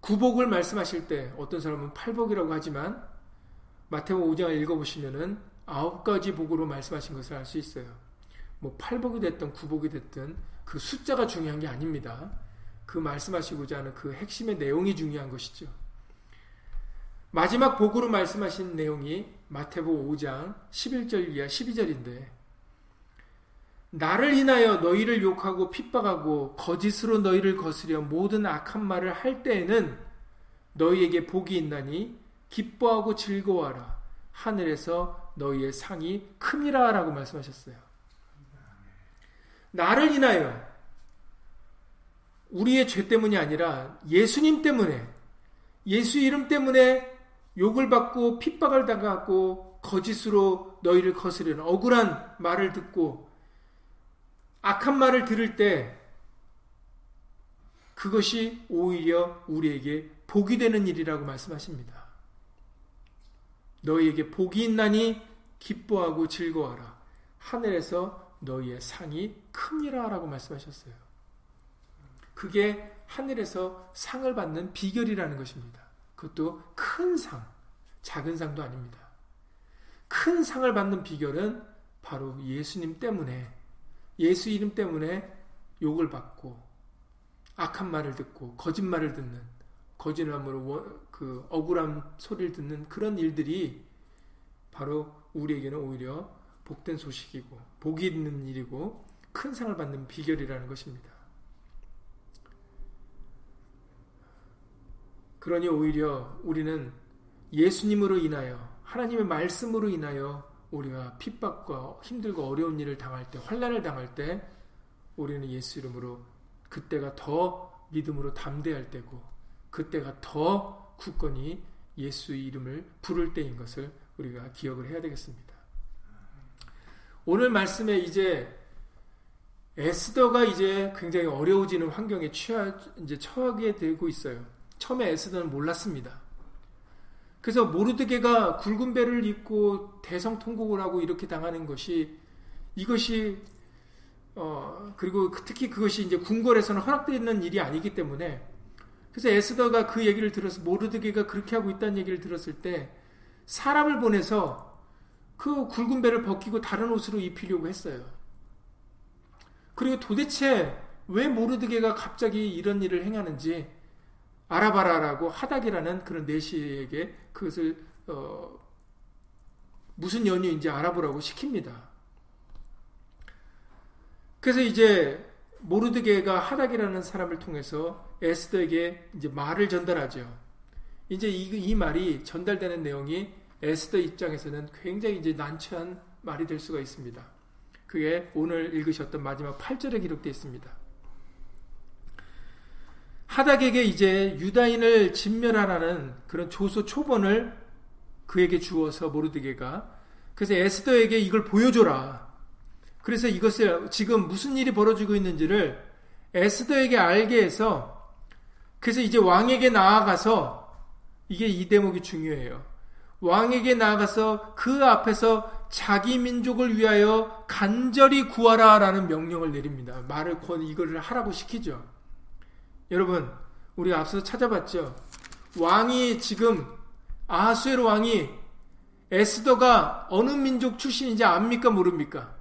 구복을 말씀하실 때 어떤 사람은 팔복이라고 하지만 마태복 5장을 읽어보시면은 아홉 가지 복으로 말씀하신 것을 알 수 있어요. 뭐 팔복이 됐든 구복이 됐든 그 숫자가 중요한 게 아닙니다. 그 말씀하시고자 하는 그 핵심의 내용이 중요한 것이죠. 마지막 복으로 말씀하신 내용이 마태복 5장 11절 이하 12절인데 나를 인하여 너희를 욕하고 핍박하고 거짓으로 너희를 거스려 모든 악한 말을 할 때에는 너희에게 복이 있나니 기뻐하고 즐거워하라 하늘에서 너희의 상이 큼이라 라고 말씀하셨어요. 나를 인하여 우리의 죄 때문이 아니라 예수님 때문에 예수 이름 때문에 욕을 받고 핍박을 당하고 거짓으로 너희를 거스르는 억울한 말을 듣고 악한 말을 들을 때 그것이 오히려 우리에게 복이 되는 일이라고 말씀하십니다. 너희에게 복이 있나니 기뻐하고 즐거워하라. 하늘에서 너희의 상이 큼이라 라고 말씀하셨어요. 그게 하늘에서 상을 받는 비결이라는 것입니다. 그것도 큰 상, 작은 상도 아닙니다. 큰 상을 받는 비결은 바로 예수님 때문에, 예수 이름 때문에 욕을 받고, 악한 말을 듣고, 거짓말을 듣는, 거짓말으로 그 억울한 소리를 듣는 그런 일들이 바로 우리에게는 오히려 복된 소식이고, 복이 있는 일이고, 큰 상을 받는 비결이라는 것입니다. 그러니 오히려 우리는 예수님으로 인하여 하나님의 말씀으로 인하여 우리가 핍박과 힘들고 어려운 일을 당할 때 환란을 당할 때 우리는 예수 이름으로 그때가 더 믿음으로 담대할 때고 그때가 더 굳건히 예수 이름을 부를 때인 것을 우리가 기억을 해야 되겠습니다. 오늘 말씀에 이제 에스더가 이제 굉장히 어려워지는 환경에 취하, 이제 처하게 되고 있어요. 처음에 에스더는 몰랐습니다. 그래서 모르드게가 굵은 배를 입고 대성통곡을 하고 이렇게 당하는 것이 이것이 어 그리고 특히 그것이 이제 궁궐에서는 허락되는 일이 아니기 때문에 그래서 에스더가 그 얘기를 들어서 모르드게가 그렇게 하고 있다는 얘기를 들었을 때 사람을 보내서 그 굵은 배를 벗기고 다른 옷으로 입히려고 했어요. 그리고 도대체 왜 모르드게가 갑자기 이런 일을 행하는지 알아봐라라고 하닥이라는 그런 내시에게 그것을 어, 무슨 연유인지 알아보라고 시킵니다. 그래서 이제 모르드게가 하닥이라는 사람을 통해서 에스더에게 이제 말을 전달하죠. 이제 이, 이 말이 전달되는 내용이 에스더 입장에서는 굉장히 이제 난처한 말이 될 수가 있습니다. 그게 오늘 읽으셨던 마지막 8절에 기록되어 있습니다. 하닥에게 이제 유다인을 진멸하라는 그런 조소 초본을 그에게 주어서 모르드게가 그래서 에스더에게 이걸 보여줘라. 그래서 이것을 지금 무슨 일이 벌어지고 있는지를 에스더에게 알게 해서 그래서 이제 왕에게 나아가서 이게 이 대목이 중요해요. 왕에게 나아가서 그 앞에서 자기 민족을 위하여 간절히 구하라라는 명령을 내립니다. 말을 권 이거를 하라고 시키죠. 여러분, 우리 앞서 찾아봤죠. 왕이 지금 아하수에로 왕이 에스더가 어느 민족 출신인지 압니까 모릅니까?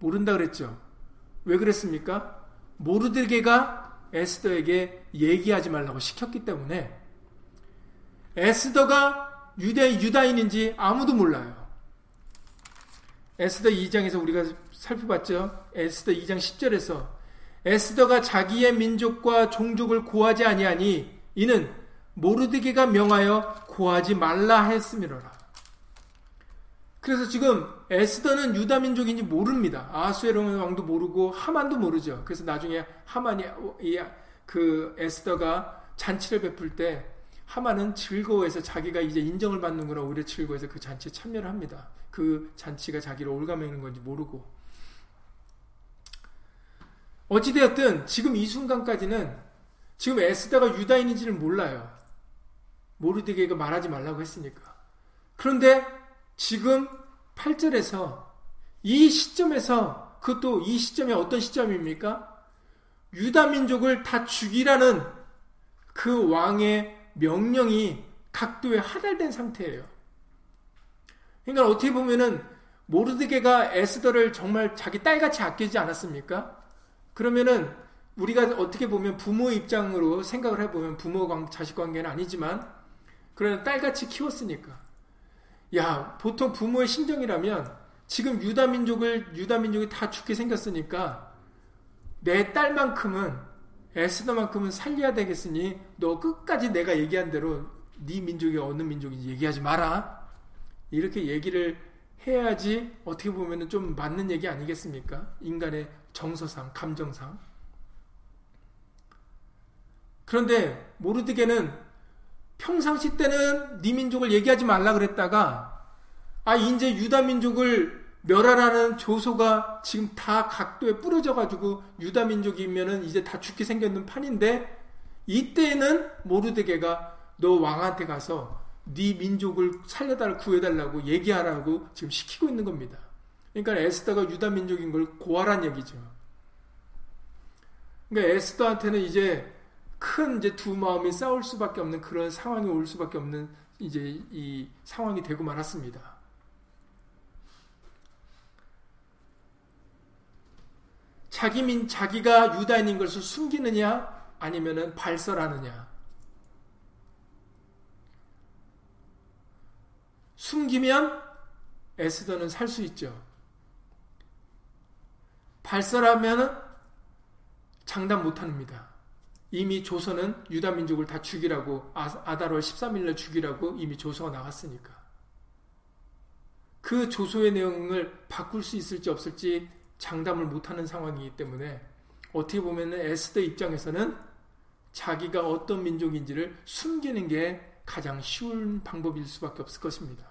모른다 그랬죠. 왜 그랬습니까? 모르드게가 에스더에게 얘기하지 말라고 시켰기 때문에 에스더가 유대 유다인인지 아무도 몰라요. 에스더 2장에서 우리가 살펴봤죠. 에스더 2장 10절에서 에스더가 자기의 민족과 종족을 고하지 아니하니 이는 모르드게가 명하여 고하지 말라 했음이로라. 그래서 지금 에스더는 유다 민족인지 모릅니다. 아수에롱 왕도 모르고 하만도 모르죠. 그래서 나중에 하만이 그 에스더가 잔치를 베풀 때 하만은 즐거워해서 자기가 이제 인정을 받는구나 오히려 즐거워해서 그 잔치에 참여를 합니다. 그 잔치가 자기를 올가매는 건지 모르고 어찌되었든 지금 이 순간까지는 지금 에스더가 유다인인지를 몰라요. 모르드게가 말하지 말라고 했으니까. 그런데 지금 8절에서 이 시점에서 그것도 이 시점이 어떤 시점입니까? 유다 민족을 다 죽이라는 그 왕의 명령이 각도에 하달된 상태예요. 그러니까 어떻게 보면은 모르드게가 에스더를 정말 자기 딸같이 아끼지 않았습니까? 그러면은 우리가 어떻게 보면 부모 입장으로 생각을 해보면 부모 자식 관계는 아니지만 그러나 딸같이 키웠으니까 야 보통 부모의 심정이라면 지금 유다 민족을 유다 민족이 다 죽게 생겼으니까 내 딸만큼은 에스더만큼은 살려야 되겠으니 너 끝까지 내가 얘기한 대로 네 민족이 어느 민족인지 얘기하지 마라. 이렇게 얘기를 해야지 어떻게 보면 좀 맞는 얘기 아니겠습니까? 인간의 정서상, 감정상. 그런데 모르드게는 평상시 때는 네 민족을 얘기하지 말라 그랬다가 아 이제 유다 민족을 멸하라는 조소가 지금 다 각도에 뿌려져 가지고 유다 민족이면은 이제 다 죽게 생겼는 판인데 이때는 모르드게가 너 왕한테 가서 네 민족을 살려달 구해달라고 얘기하라고 지금 시키고 있는 겁니다. 그러니까 에스더가 유다 민족인 걸 고하란 얘기죠. 그러니까 에스더한테는 이제 큰 이제 두 마음이 싸울 수밖에 없는 그런 상황이 올 수밖에 없는 이제 이 상황이 되고 말았습니다. 자기 민 자기가 유다인인 것을 숨기느냐 아니면은 발설하느냐 숨기면 에스더는 살 수 있죠. 발설하면 장담 못 합니다. 이미 조선은 유다 민족을 다 죽이라고 아달월 13일날 죽이라고 이미 조서가 나갔으니까. 그 조소의 내용을 바꿀 수 있을지 없을지 장담을 못하는 상황이기 때문에 어떻게 보면 에스더 입장에서는 자기가 어떤 민족인지를 숨기는 게 가장 쉬운 방법일 수밖에 없을 것입니다.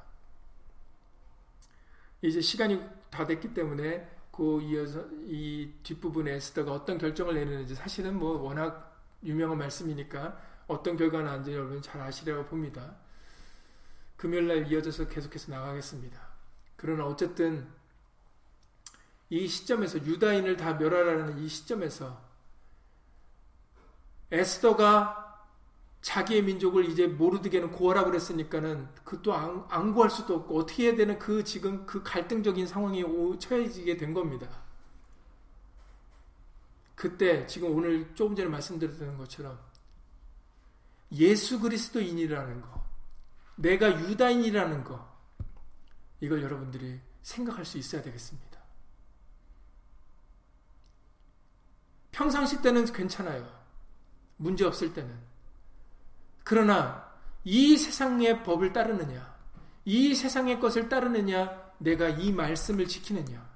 이제 시간이 다 됐기 때문에 그 이어서 이 뒷부분에 에스더가 어떤 결정을 내리는지 사실은 뭐 워낙 유명한 말씀이니까 어떤 결과가 나는지 여러분 잘 아시리라고 봅니다. 금요일날 이어져서 계속해서 나가겠습니다. 그러나 어쨌든 이 시점에서 유다인을 다 멸하라는 이 시점에서 에스더가 자기의 민족을 이제 모르드게는 고하라 그랬으니까는 그것도 안, 안, 구할 수도 없고 어떻게 해야 되는 그 지금 그 갈등적인 상황에 처해지게 된 겁니다. 그때 지금 오늘 조금 전에 말씀드렸던 것처럼 예수 그리스도인이라는 거, 내가 유다인이라는 거, 이걸 여러분들이 생각할 수 있어야 되겠습니다. 평상시 때는 괜찮아요. 문제 없을 때는. 그러나 이 세상의 법을 따르느냐, 이 세상의 것을 따르느냐, 내가 이 말씀을 지키느냐.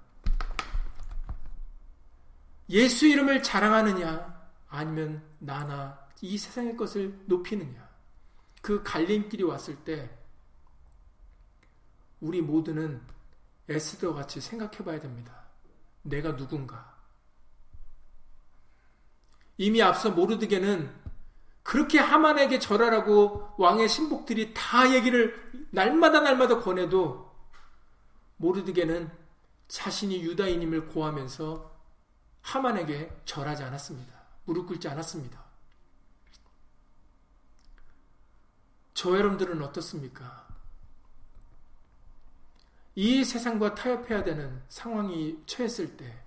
예수 이름을 자랑하느냐 아니면 나나 이 세상의 것을 높이느냐 그 갈림길이 왔을 때 우리 모두는 에스더 같이 생각해 봐야 됩니다. 내가 누군가. 이미 앞서 모르드게는 그렇게 하만에게 절하라고 왕의 신복들이 다 얘기를 날마다 날마다 권해도 모르드게는 자신이 유다인임을 고하면서 하만에게 절하지 않았습니다. 무릎 꿇지 않았습니다. 저 여러분들은 어떻습니까? 이 세상과 타협해야 되는 상황이 처했을 때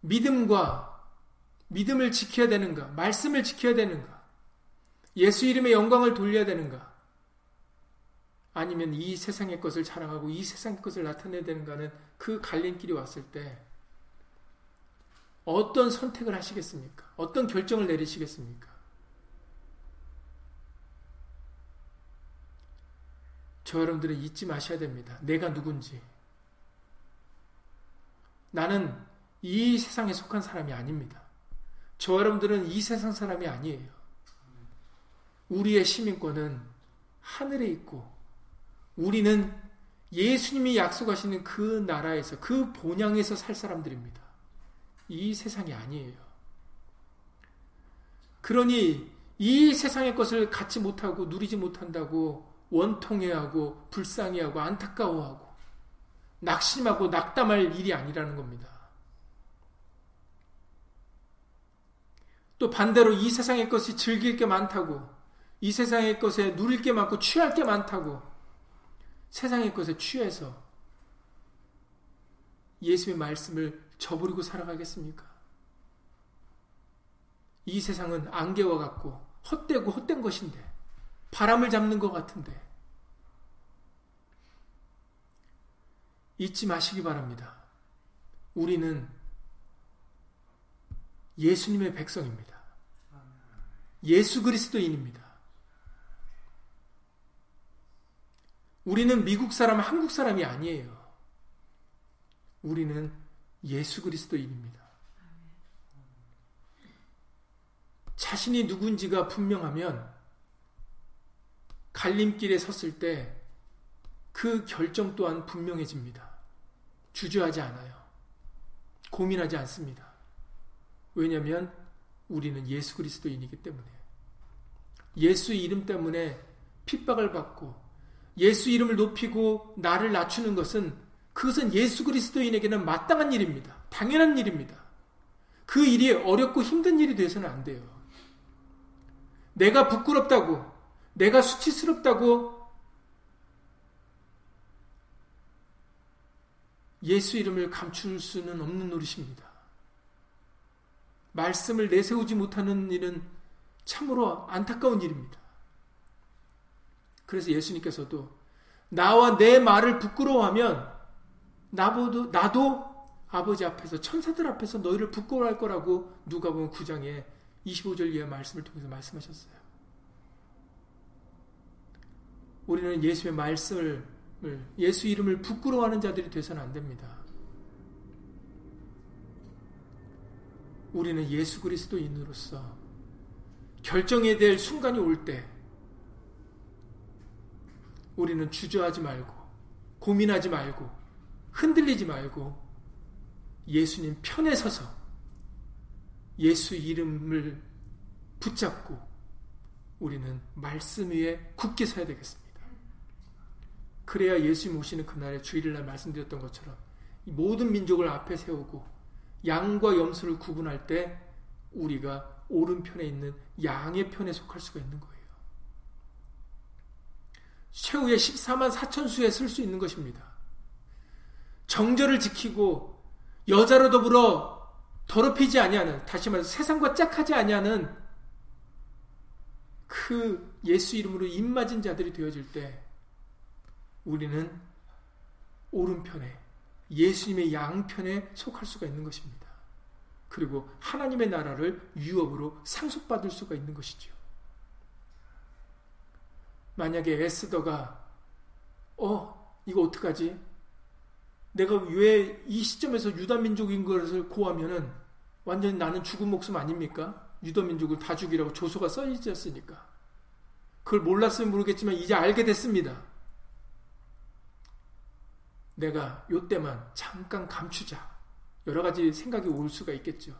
믿음과 믿음을 지켜야 되는가? 말씀을 지켜야 되는가? 예수 이름의 영광을 돌려야 되는가? 아니면 이 세상의 것을 자랑하고 이 세상의 것을 나타내야 되는가는 그 갈림길이 왔을 때 어떤 선택을 하시겠습니까? 어떤 결정을 내리시겠습니까? 저 여러분들은 잊지 마셔야 됩니다. 내가 누군지. 나는 이 세상에 속한 사람이 아닙니다. 저 여러분들은 이 세상 사람이 아니에요. 우리의 시민권은 하늘에 있고 우리는 예수님이 약속하시는 그 나라에서 그 본향에서 살 사람들입니다. 이 세상이 아니에요. 그러니 이 세상의 것을 갖지 못하고 누리지 못한다고 원통해하고 불쌍해하고 안타까워하고 낙심하고 낙담할 일이 아니라는 겁니다. 또 반대로 이 세상의 것이 즐길 게 많다고, 이 세상의 것에 누릴 게 많고 취할 게 많다고, 세상의 것에 취해서 예수의 말씀을 저버리고 살아가겠습니까? 이 세상은 안개와 같고 헛되고 헛된 것인데, 바람을 잡는 것 같은데, 잊지 마시기 바랍니다. 우리는 예수님의 백성입니다. 예수 그리스도인입니다. 우리는 미국 사람, 한국 사람이 아니에요. 우리는 예수 그리스도인입니다. 자신이 누군지가 분명하면 갈림길에 섰을 때 그 결정 또한 분명해집니다. 주저하지 않아요. 고민하지 않습니다. 왜냐하면 우리는 예수 그리스도인이기 때문에 예수 이름 때문에 핍박을 받고 예수 이름을 높이고 나를 낮추는 것은 그것은 예수 그리스도인에게는 마땅한 일입니다. 당연한 일입니다. 그 일이 어렵고 힘든 일이 돼서는 안 돼요. 내가 부끄럽다고, 내가 수치스럽다고 예수 이름을 감출 수는 없는 노릇입니다. 말씀을 내세우지 못하는 일은 참으로 안타까운 일입니다. 그래서 예수님께서도 나와 내 말을 부끄러워하면 나보도 나도 아버지 앞에서 천사들 앞에서 너희를 부끄러워할 거라고 누가 보면 9장에 25절 이하 말씀을 통해서 말씀하셨어요. 우리는 예수의 말씀을 예수 이름을 부끄러워하는 자들이 되서는 안 됩니다. 우리는 예수 그리스도인으로서 결정해야 될 순간이 올 때 우리는 주저하지 말고 고민하지 말고 흔들리지 말고 예수님 편에 서서 예수 이름을 붙잡고 우리는 말씀 위에 굳게 서야 되겠습니다. 그래야 예수님 오시는 그날에 주일날 말씀드렸던 것처럼 모든 민족을 앞에 세우고 양과 염소를 구분할 때 우리가 오른편에 있는 양의 편에 속할 수가 있는 거예요. 최후의 14만 4천 수에 쓸 수 있는 것입니다. 정절을 지키고 여자로 더불어 더럽히지 아니하는 다시 말해서 세상과 짝하지 아니하는 그 예수 이름으로 입맞은 자들이 되어질 때 우리는 오른편에 예수님의 양편에 속할 수가 있는 것입니다. 그리고 하나님의 나라를 유업으로 상속받을 수가 있는 것이죠. 만약에 에스더가 어 이거 어떡하지? 내가 왜 이 시점에서 유다 민족인 것을 고하면은 완전히 나는 죽은 목숨 아닙니까? 유다 민족을 다 죽이라고 조소가 써있었으니까. 그걸 몰랐으면 모르겠지만 이제 알게 됐습니다. 내가 요 때만 잠깐 감추자. 여러 가지 생각이 올 수가 있겠죠.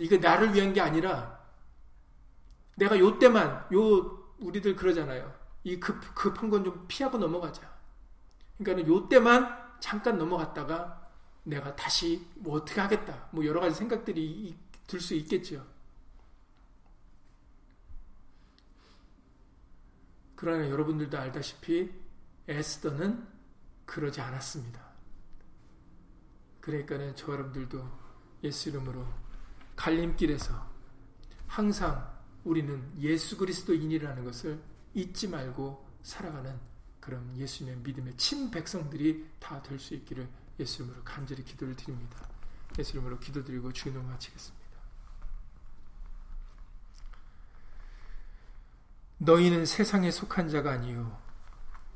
이게 나를 위한 게 아니라 내가 요 때만 요 우리들 그러잖아요. 이 급, 급한 건 좀 피하고 넘어가자. 그러니까 요 때만 잠깐 넘어갔다가 내가 다시 뭐 어떻게 하겠다. 뭐 여러 가지 생각들이 들 수 있겠죠. 그러나 여러분들도 알다시피 에스더는 그러지 않았습니다. 그러니까는 저 여러분들도 예수 이름으로 갈림길에서 항상 우리는 예수 그리스도인이라는 것을 잊지 말고 살아가는 그런 예수님의 믿음의 친 백성들이 다 될 수 있기를 예수 이름으로 간절히 기도를 드립니다. 예수 이름으로 기도드리고 주인을 마치겠습니다. 너희는 세상에 속한 자가 아니요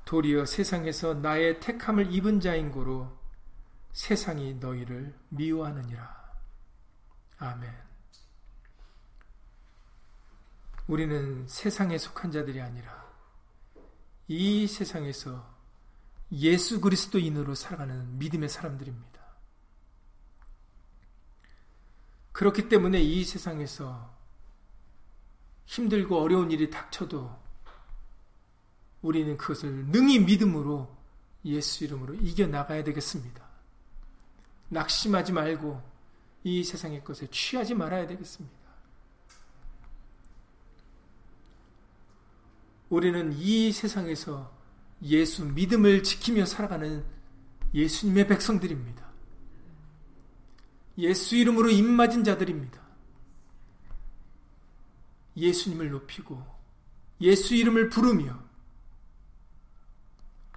도리어 세상에서 나의 택함을 입은 자인 고로 세상이 너희를 미워하느니라. 아멘. 우리는 세상에 속한 자들이 아니라 이 세상에서 예수 그리스도인으로 살아가는 믿음의 사람들입니다. 그렇기 때문에 이 세상에서 힘들고 어려운 일이 닥쳐도 우리는 그것을 능히 믿음으로 예수 이름으로 이겨나가야 되겠습니다. 낙심하지 말고 이 세상의 것에 취하지 말아야 되겠습니다. 우리는 이 세상에서 예수 믿음을 지키며 살아가는 예수님의 백성들입니다. 예수 이름으로 입맞은 자들입니다. 예수님을 높이고 예수 이름을 부르며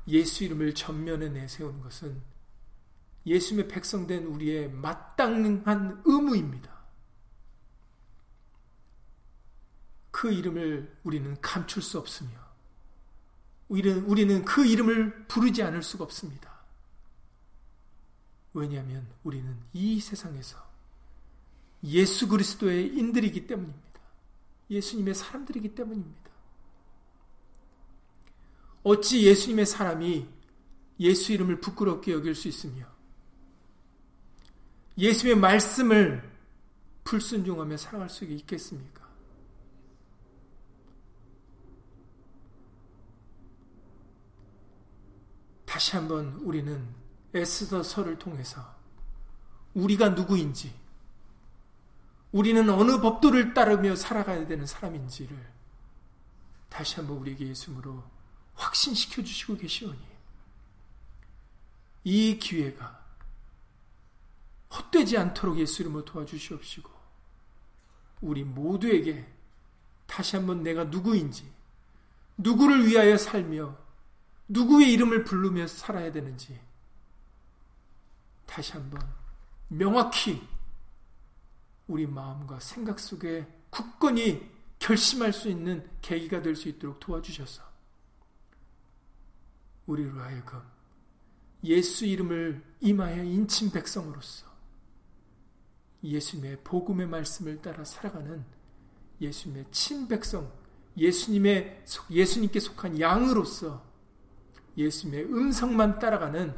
예수 이름을 전면에 내세우는 것은 예수님의 백성된 우리의 마땅한 의무입니다. 그 이름을 우리는 감출 수 없으며 우리는, 우리는 그 이름을 부르지 않을 수가 없습니다. 왜냐하면 우리는 이 세상에서 예수 그리스도의 인들이기 때문입니다. 예수님의 사람들이기 때문입니다. 어찌 예수님의 사람이 예수 이름을 부끄럽게 여길 수 있으며 예수의 말씀을 불순종하며 살아갈 수 있겠습니까? 다시 한번 우리는 에스더서를 통해서 우리가 누구인지, 우리는 어느 법도를 따르며 살아가야 되는 사람인지를 다시 한번 우리에게 예수님으로 확신시켜 주시고 계시오니 이 기회가 헛되지 않도록 예수 이름으로 도와주시옵시고 우리 모두에게 다시 한번 내가 누구인지 누구를 위하여 살며 누구의 이름을 부르며 살아야 되는지 다시 한번 명확히 우리 마음과 생각 속에 굳건히 결심할 수 있는 계기가 될 수 있도록 도와주셔서 우리로 하여금 예수 이름을 임하여 인친 백성으로서 예수님의 복음의 말씀을 따라 살아가는 예수님의 친백성, 예수님의 예수님께 속한 양으로서 예수님의 음성만 따라가는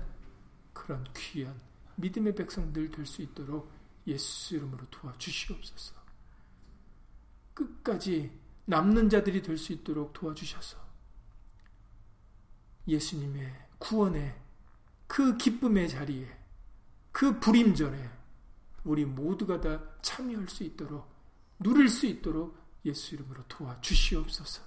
그런 귀한 믿음의 백성들 될 수 있도록 예수 이름으로 도와주시옵소서. 끝까지 남는 자들이 될 수 있도록 도와주셔서 예수님의 구원의 그 기쁨의 자리에 그 불임전에 우리 모두가 다 참여할 수 있도록 누릴 수 있도록 예수 이름으로 도와주시옵소서.